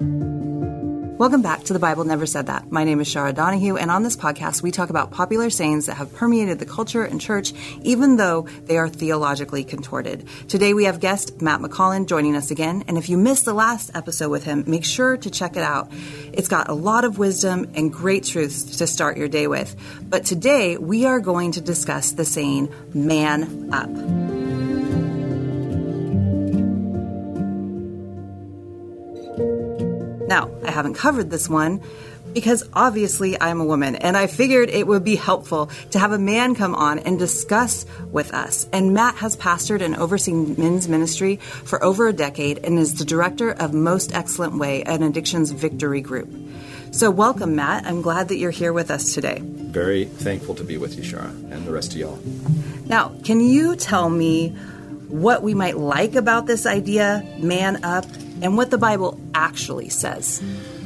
Welcome back to The Bible Never Said That. My name is Chara Donahue, and on this podcast, we talk about popular sayings that have permeated the culture and church, even though they are theologically contorted. Today, we have guest Matt MacCollin joining us again, and if you missed the last episode with him, make sure to check it out. It's got a lot of wisdom and great truths to start your day with. But today, we are going to discuss the saying, man up. Now, I haven't covered this one because obviously I'm a woman, and I figured it would be helpful to have a man come on and discuss with us. And Matt has pastored and overseen men's ministry for over a decade and is the director of Most Excellent Way, an addictions victory group. So, welcome, Matt. I'm glad that you're here with us today. Very thankful to be with you, Chara, and the rest of y'all. Now, can you tell me what we might like about this idea, man up, and what the Bible actually says.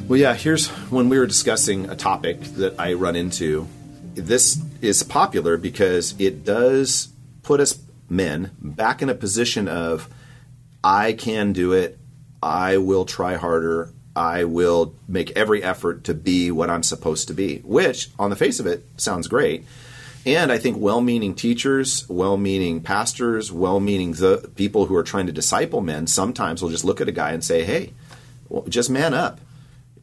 Well, yeah, here's when we were discussing a topic that I run into. This is popular because it does put us men back in a position of I can do it, I will try harder, I will make every effort to be what I'm supposed to be, which on the face of it sounds great. And I think well meaning teachers, well meaning pastors, well meaning people who are trying to disciple men sometimes will just look at a guy and say, hey, well, just man up,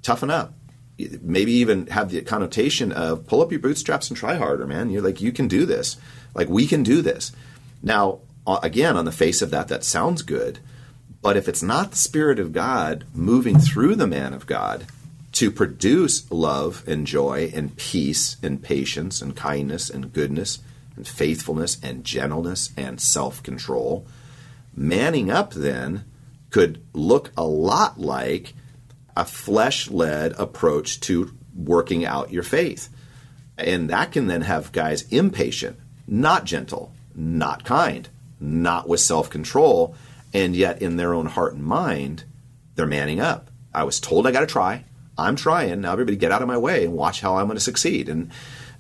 toughen up. Maybe even have the connotation of pull up your bootstraps and try harder, man. You're like, you can do this. Like, we can do this. Now, again, on the face of that, that sounds good. But if it's not the Spirit of God moving through the man of God, to produce love and joy and peace and patience and kindness and goodness and faithfulness and gentleness and self control. Manning up then could look a lot like a flesh led approach to working out your faith. And that can then have guys impatient, not gentle, not kind, not with self control, and yet in their own heart and mind, they're manning up. I was told I got to try. I'm trying. Now everybody get out of my way and watch how I'm going to succeed. And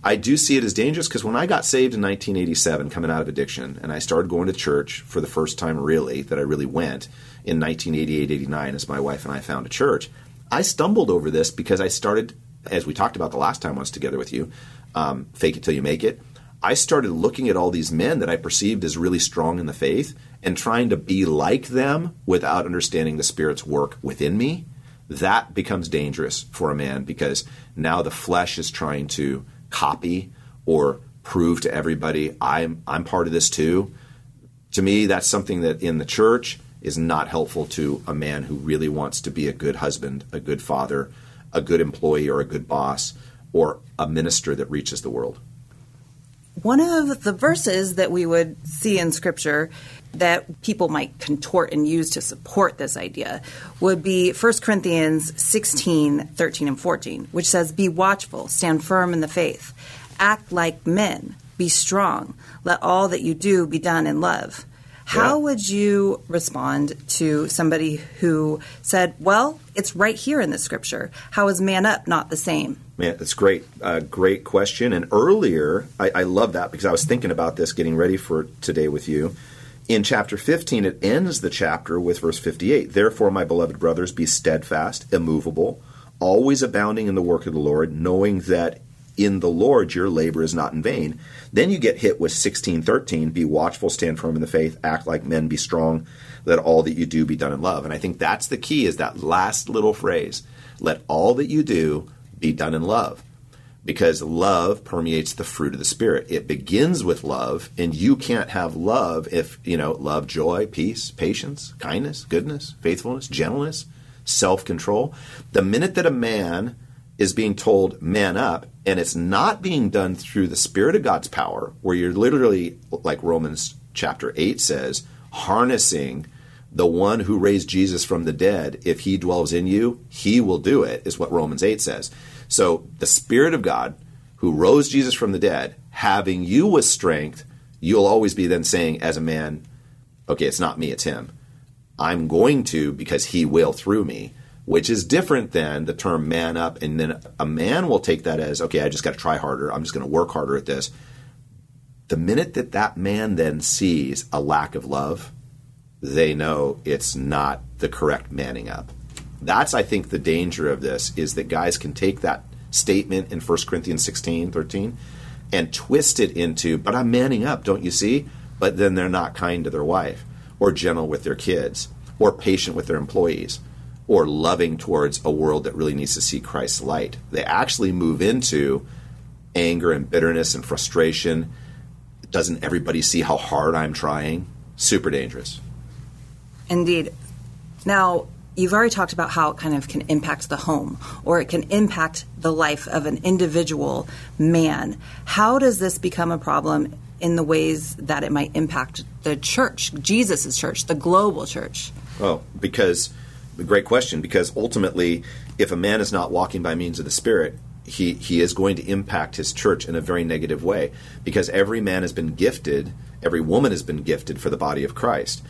I do see it as dangerous because when I got saved in 1987, coming out of addiction, and I started going to church for the first time, really, that I really went in 1988, 89, as my wife and I found a church, I stumbled over this because I started, as we talked about the last time I was together with you, um, fake it till you make it. I started looking at all these men that I perceived as really strong in the faith and trying to be like them without understanding the Spirit's work within me that becomes dangerous for a man because now the flesh is trying to copy or prove to everybody I'm I'm part of this too. To me, that's something that in the church is not helpful to a man who really wants to be a good husband, a good father, a good employee, or a good boss, or a minister that reaches the world. One of the verses that we would see in Scripture that people might contort and use to support this idea would be 1 Corinthians 16, 13, and 14, which says, Be watchful, stand firm in the faith, act like men, be strong, let all that you do be done in love. How yeah. would you respond to somebody who said, Well, it's right here in the scripture? How is man up not the same? Man, that's great. Uh, great question. And earlier, I, I love that because I was thinking about this getting ready for today with you. In chapter 15, it ends the chapter with verse 58 Therefore, my beloved brothers, be steadfast, immovable, always abounding in the work of the Lord, knowing that in the Lord your labor is not in vain. Then you get hit with 1613 Be watchful, stand firm in the faith, act like men, be strong, let all that you do be done in love. And I think that's the key is that last little phrase let all that you do be done in love because love permeates the fruit of the spirit. It begins with love and you can't have love if you know love joy peace patience kindness goodness faithfulness gentleness self-control. The minute that a man is being told man up and it's not being done through the spirit of god's power where you're literally like romans chapter 8 says harnessing the one who raised jesus from the dead if he dwells in you he will do it is what romans 8 says so the Spirit of God, who rose Jesus from the dead, having you with strength, you'll always be then saying, as a man, okay, it's not me, it's him. I'm going to because he will through me, which is different than the term man up. And then a man will take that as, okay, I just got to try harder. I'm just going to work harder at this. The minute that that man then sees a lack of love, they know it's not the correct manning up. That's, I think, the danger of this is that guys can take that statement in 1 Corinthians 16, 13, and twist it into, but I'm manning up, don't you see? But then they're not kind to their wife, or gentle with their kids, or patient with their employees, or loving towards a world that really needs to see Christ's light. They actually move into anger and bitterness and frustration. Doesn't everybody see how hard I'm trying? Super dangerous. Indeed. Now, you've already talked about how it kind of can impact the home or it can impact the life of an individual man. How does this become a problem in the ways that it might impact the church, Jesus' church, the global church? Oh, because, great question, because ultimately, if a man is not walking by means of the Spirit, he, he is going to impact his church in a very negative way because every man has been gifted, every woman has been gifted for the body of Christ.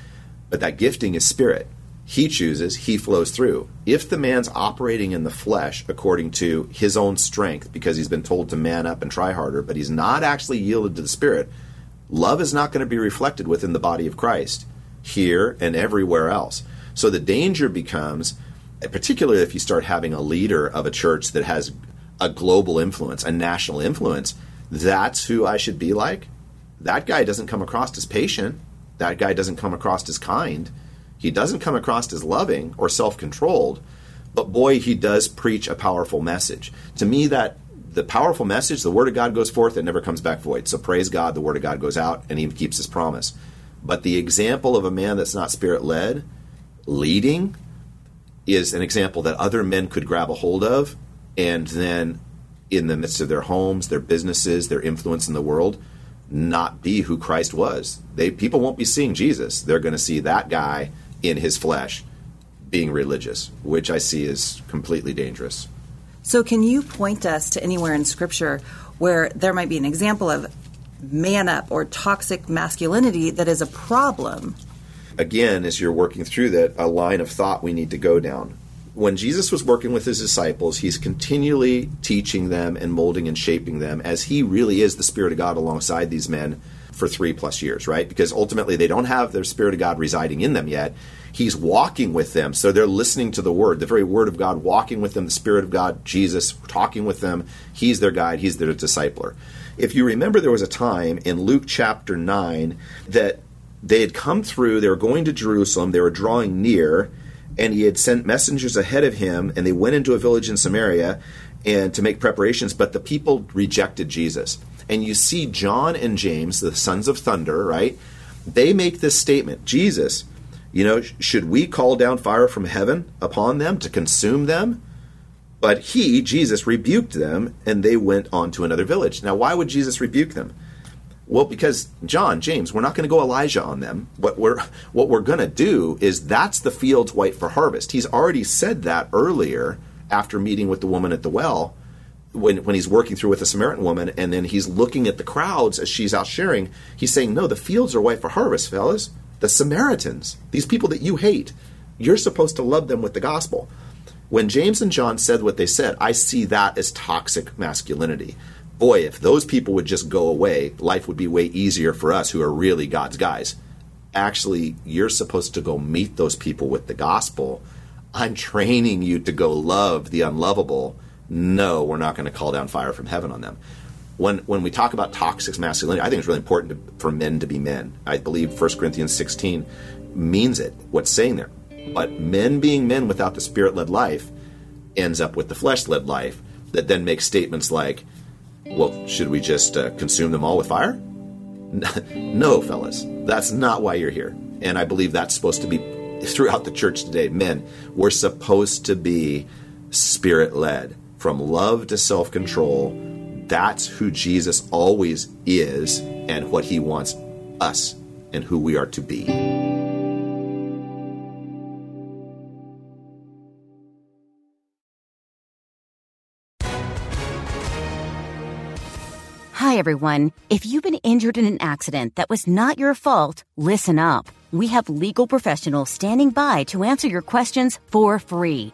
But that gifting is spirit. He chooses, he flows through. If the man's operating in the flesh according to his own strength because he's been told to man up and try harder, but he's not actually yielded to the spirit, love is not going to be reflected within the body of Christ here and everywhere else. So the danger becomes, particularly if you start having a leader of a church that has a global influence, a national influence, that's who I should be like. That guy doesn't come across as patient. That guy doesn't come across as kind. He doesn't come across as loving or self controlled, but boy, he does preach a powerful message. To me, that the powerful message, the Word of God goes forth, and never comes back void. So praise God, the Word of God goes out and he keeps his promise. But the example of a man that's not spirit led, leading, is an example that other men could grab a hold of and then in the midst of their homes, their businesses, their influence in the world, not be who Christ was. They people won't be seeing Jesus. They're going to see that guy in his flesh being religious, which I see is completely dangerous. So can you point us to anywhere in scripture where there might be an example of man up or toxic masculinity that is a problem? Again, as you're working through that, a line of thought we need to go down when Jesus was working with his disciples, he's continually teaching them and molding and shaping them as he really is the Spirit of God alongside these men for three plus years, right? Because ultimately they don't have their Spirit of God residing in them yet. He's walking with them, so they're listening to the Word, the very Word of God, walking with them, the Spirit of God, Jesus, talking with them. He's their guide, He's their discipler. If you remember, there was a time in Luke chapter 9 that they had come through, they were going to Jerusalem, they were drawing near and he had sent messengers ahead of him, and they went into a village in Samaria and to make preparations, but the people rejected Jesus. And you see John and James, the sons of thunder, right? They make this statement Jesus, you know, should we call down fire from heaven upon them to consume them? But he, Jesus, rebuked them, and they went on to another village. Now, why would Jesus rebuke them? Well, because John, James, we're not going to go Elijah on them. What we're what we're going to do is that's the fields white for harvest. He's already said that earlier after meeting with the woman at the well when when he's working through with the Samaritan woman and then he's looking at the crowds as she's out sharing. He's saying, "No, the fields are white for harvest, fellas. The Samaritans, these people that you hate, you're supposed to love them with the gospel." When James and John said what they said, I see that as toxic masculinity boy, if those people would just go away, life would be way easier for us who are really God's guys. Actually, you're supposed to go meet those people with the gospel. I'm training you to go love the unlovable. No, we're not going to call down fire from heaven on them. When, when we talk about toxic masculinity, I think it's really important to, for men to be men. I believe 1 Corinthians 16 means it, what's saying there. But men being men without the spirit led life ends up with the flesh led life that then makes statements like, well, should we just uh, consume them all with fire? no, fellas. That's not why you're here. And I believe that's supposed to be throughout the church today. Men, we're supposed to be spirit led from love to self control. That's who Jesus always is and what he wants us and who we are to be. Hi, everyone. If you've been injured in an accident that was not your fault, listen up. We have legal professionals standing by to answer your questions for free.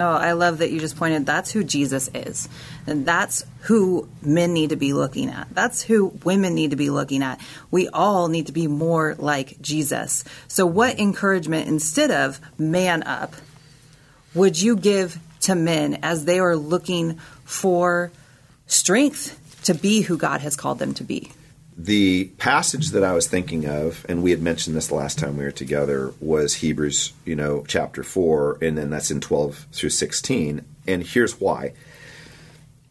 Oh, I love that you just pointed that's who Jesus is. And that's who men need to be looking at. That's who women need to be looking at. We all need to be more like Jesus. So, what encouragement, instead of man up, would you give to men as they are looking for strength to be who God has called them to be? The passage that I was thinking of, and we had mentioned this the last time we were together, was Hebrews, you know, chapter four, and then that's in twelve through sixteen. And here's why.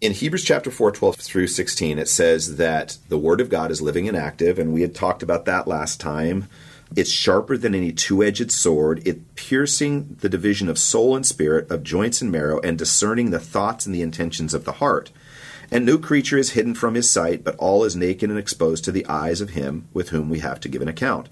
In Hebrews chapter 4, 12 through 16, it says that the Word of God is living and active, and we had talked about that last time. It's sharper than any two edged sword, it piercing the division of soul and spirit, of joints and marrow, and discerning the thoughts and the intentions of the heart. And no creature is hidden from his sight, but all is naked and exposed to the eyes of him with whom we have to give an account.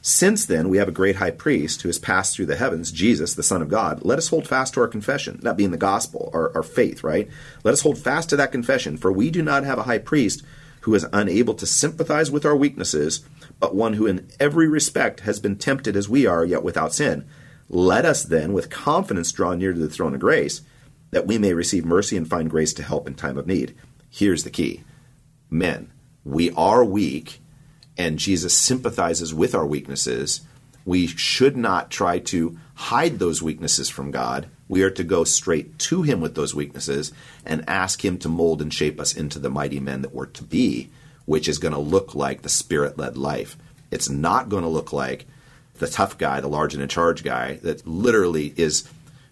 Since then we have a great high priest who has passed through the heavens, Jesus, the Son of God, let us hold fast to our confession, that being the gospel, our, our faith, right? Let us hold fast to that confession, for we do not have a high priest who is unable to sympathize with our weaknesses, but one who in every respect has been tempted as we are, yet without sin. Let us then with confidence draw near to the throne of grace that we may receive mercy and find grace to help in time of need. Here's the key men, we are weak, and Jesus sympathizes with our weaknesses. We should not try to hide those weaknesses from God. We are to go straight to Him with those weaknesses and ask Him to mold and shape us into the mighty men that we're to be, which is going to look like the Spirit led life. It's not going to look like the tough guy, the large and in charge guy, that literally is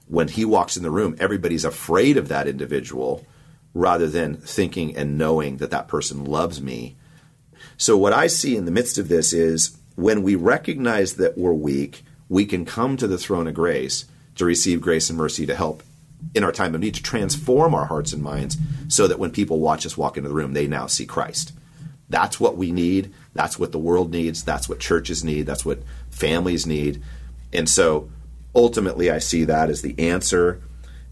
when he walks in the room, everybody's afraid of that individual rather than thinking and knowing that that person loves me. So, what I see in the midst of this is when we recognize that we're weak, we can come to the throne of grace to receive grace and mercy to help in our time of need to transform our hearts and minds so that when people watch us walk into the room, they now see Christ. That's what we need. That's what the world needs. That's what churches need. That's what families need. And so ultimately I see that as the answer.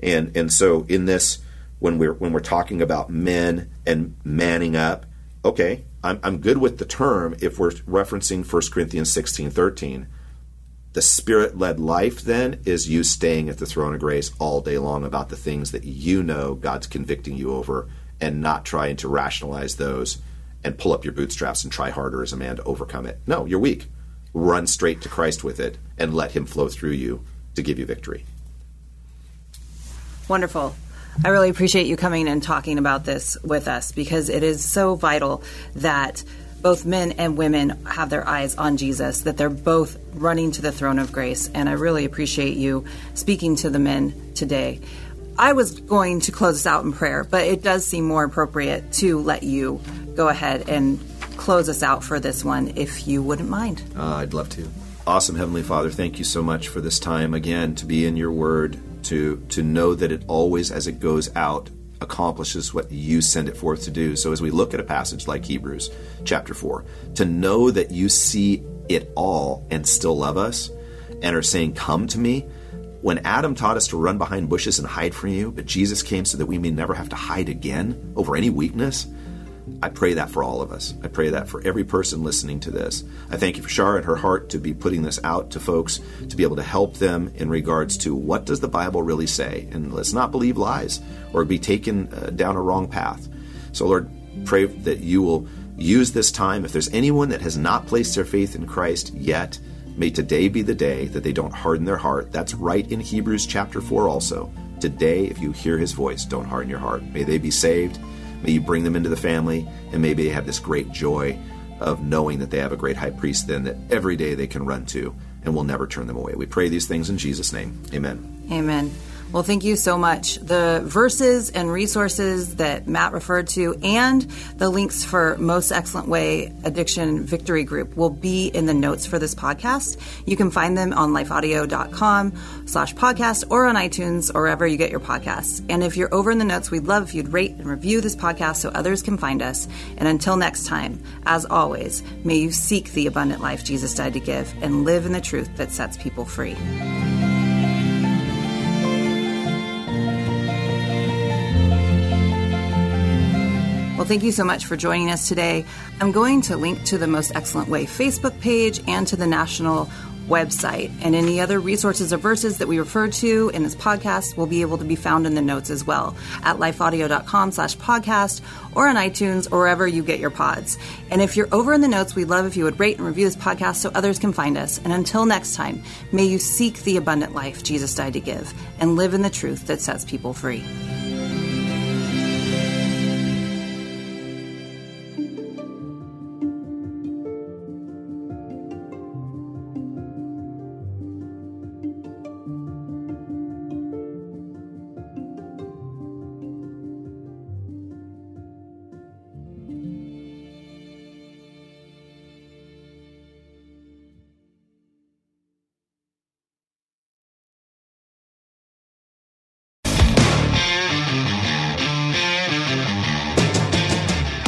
And and so in this when we're when we're talking about men and manning up, okay, I'm I'm good with the term if we're referencing 1 Corinthians 16, 13. The spirit led life then is you staying at the throne of grace all day long about the things that you know God's convicting you over and not trying to rationalize those and pull up your bootstraps and try harder as a man to overcome it. No, you're weak. Run straight to Christ with it and let Him flow through you to give you victory. Wonderful. I really appreciate you coming and talking about this with us because it is so vital that both men and women have their eyes on Jesus, that they're both running to the throne of grace. And I really appreciate you speaking to the men today. I was going to close this out in prayer, but it does seem more appropriate to let you go ahead and close us out for this one, if you wouldn't mind. Uh, I'd love to. Awesome Heavenly Father, thank you so much for this time again to be in your word, to to know that it always as it goes out accomplishes what you send it forth to do. So as we look at a passage like Hebrews chapter 4, to know that you see it all and still love us and are saying come to me when Adam taught us to run behind bushes and hide from you, but Jesus came so that we may never have to hide again over any weakness. I pray that for all of us. I pray that for every person listening to this. I thank you for Chara and her heart to be putting this out to folks to be able to help them in regards to what does the Bible really say, and let's not believe lies or be taken uh, down a wrong path. So, Lord, pray that you will use this time. If there's anyone that has not placed their faith in Christ yet, may today be the day that they don't harden their heart. That's right in Hebrews chapter 4 also. Today, if you hear his voice, don't harden your heart. May they be saved May you bring them into the family, and maybe they have this great joy of knowing that they have a great high priest then that every day they can run to and will never turn them away. We pray these things in Jesus' name. Amen. Amen. Well, thank you so much. The verses and resources that Matt referred to and the links for Most Excellent Way Addiction Victory Group will be in the notes for this podcast. You can find them on lifeaudio.com slash podcast or on iTunes or wherever you get your podcasts. And if you're over in the notes, we'd love if you'd rate and review this podcast so others can find us. And until next time, as always, may you seek the abundant life Jesus died to give and live in the truth that sets people free. Well, thank you so much for joining us today. I'm going to link to the Most Excellent Way Facebook page and to the National website. And any other resources or verses that we refer to in this podcast will be able to be found in the notes as well at lifeaudio.com slash podcast or on iTunes or wherever you get your pods. And if you're over in the notes, we'd love if you would rate and review this podcast so others can find us. And until next time, may you seek the abundant life Jesus died to give and live in the truth that sets people free.